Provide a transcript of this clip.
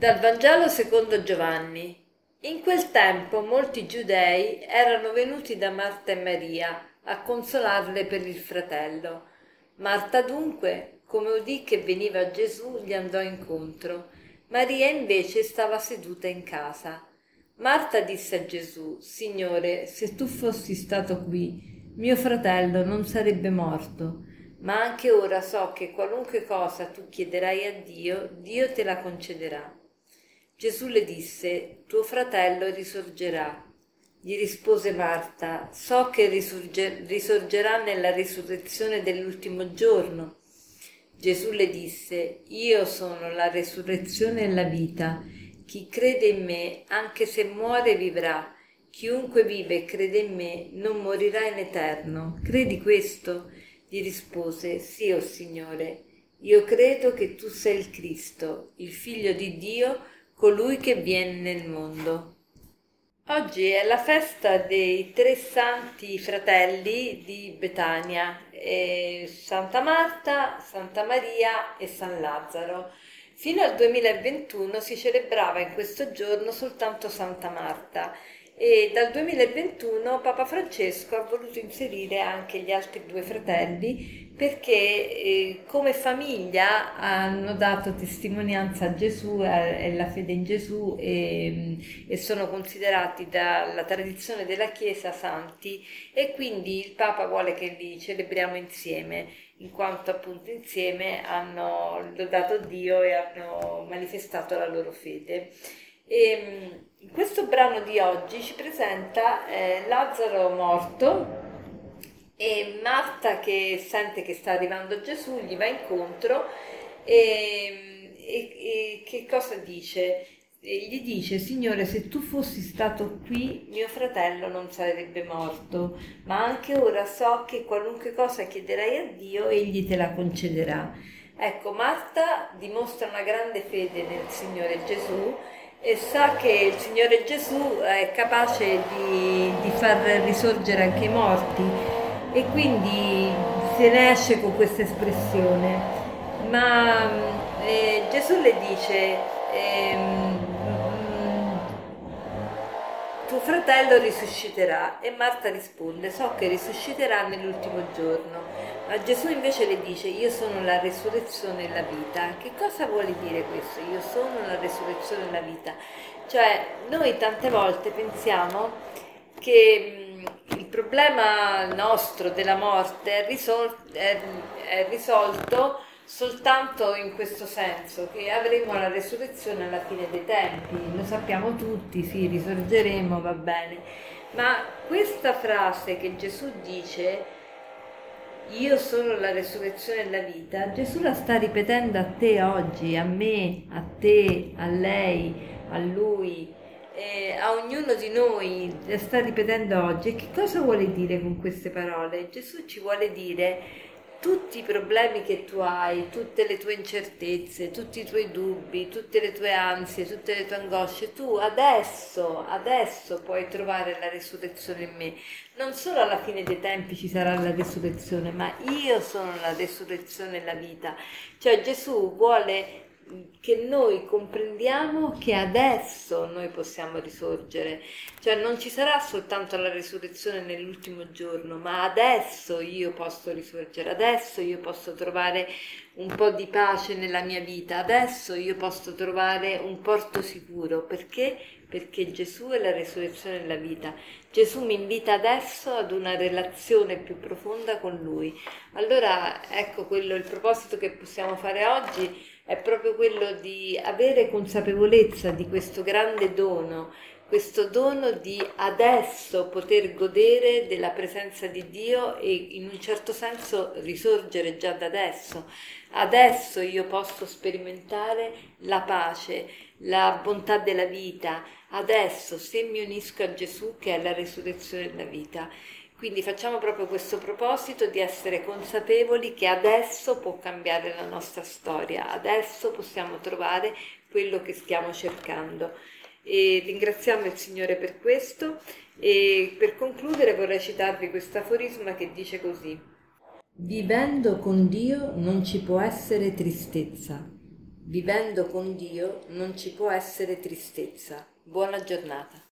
Dal Vangelo secondo Giovanni. In quel tempo molti giudei erano venuti da Marta e Maria a consolarle per il fratello. Marta dunque, come udì che veniva Gesù, gli andò incontro. Maria invece stava seduta in casa. Marta disse a Gesù, Signore, se tu fossi stato qui, mio fratello non sarebbe morto, ma anche ora so che qualunque cosa tu chiederai a Dio, Dio te la concederà. Gesù le disse, tuo fratello risorgerà. Gli rispose Marta, so che risorge, risorgerà nella risurrezione dell'ultimo giorno. Gesù le disse, io sono la risurrezione e la vita. Chi crede in me, anche se muore, vivrà. Chiunque vive e crede in me non morirà in eterno. Credi questo? Gli rispose, sì, o oh Signore. Io credo che tu sei il Cristo, il figlio di Dio, colui che viene nel mondo. Oggi è la festa dei tre santi fratelli di Betania, Santa Marta, Santa Maria e San Lazzaro. Fino al 2021 si celebrava in questo giorno soltanto Santa Marta e dal 2021 Papa Francesco ha voluto inserire anche gli altri due fratelli perché eh, come famiglia hanno dato testimonianza a Gesù e alla fede in Gesù e, e, sono considerati dalla tradizione della Chiesa santi e quindi il Papa vuole che li celebriamo insieme in quanto appunto insieme hanno lodato Dio e hanno manifestato la loro fede. E, ehm, questo brano di oggi ci presenta eh, Lazzaro morto e Marta che sente che sta arrivando Gesù, gli va incontro e, e, e che cosa dice? E gli dice, Signore, se tu fossi stato qui, mio fratello non sarebbe morto, ma anche ora so che qualunque cosa chiederai a Dio, egli te la concederà. Ecco, Marta dimostra una grande fede nel Signore Gesù e sa che il Signore Gesù è capace di, di far risorgere anche i morti e quindi se ne esce con questa espressione. Ma eh, Gesù le dice, eh, tuo fratello risusciterà e Marta risponde, so che risusciterà nell'ultimo giorno. Ma Gesù invece le dice, io sono la resurrezione e la vita. Che cosa vuole dire questo? Io sono la resurrezione e la vita. Cioè, noi tante volte pensiamo che il problema nostro della morte è, risol- è, è risolto soltanto in questo senso, che avremo la resurrezione alla fine dei tempi, lo sappiamo tutti, sì, risorgeremo, va bene, ma questa frase che Gesù dice io sono la resurrezione e la vita, Gesù la sta ripetendo a te oggi, a me, a te, a lei, a lui, eh, a ognuno di noi, la sta ripetendo oggi. E che cosa vuole dire con queste parole? Gesù ci vuole dire tutti i problemi che tu hai, tutte le tue incertezze, tutti i tuoi dubbi, tutte le tue ansie, tutte le tue angosce, tu adesso, adesso puoi trovare la resurrezione in me. Non solo alla fine dei tempi ci sarà la resurrezione, ma io sono la resurrezione e la vita. Cioè Gesù vuole che noi comprendiamo che adesso noi possiamo risorgere, cioè non ci sarà soltanto la risurrezione nell'ultimo giorno, ma adesso io posso risorgere, adesso io posso trovare un po' di pace nella mia vita, adesso io posso trovare un porto sicuro, perché? Perché Gesù è la risurrezione della vita. Gesù mi invita adesso ad una relazione più profonda con Lui. Allora, ecco quello il proposito che possiamo fare oggi è proprio quello di avere consapevolezza di questo grande dono, questo dono di adesso poter godere della presenza di Dio e in un certo senso risorgere già da adesso. Adesso io posso sperimentare la pace, la bontà della vita, adesso se mi unisco a Gesù che è la resurrezione della vita. Quindi facciamo proprio questo proposito di essere consapevoli che adesso può cambiare la nostra storia, adesso possiamo trovare quello che stiamo cercando. E ringraziamo il Signore per questo e per concludere vorrei citarvi questo aforisma che dice così. Vivendo con Dio non ci può essere tristezza, Vivendo con Dio non ci può essere tristezza. Buona giornata.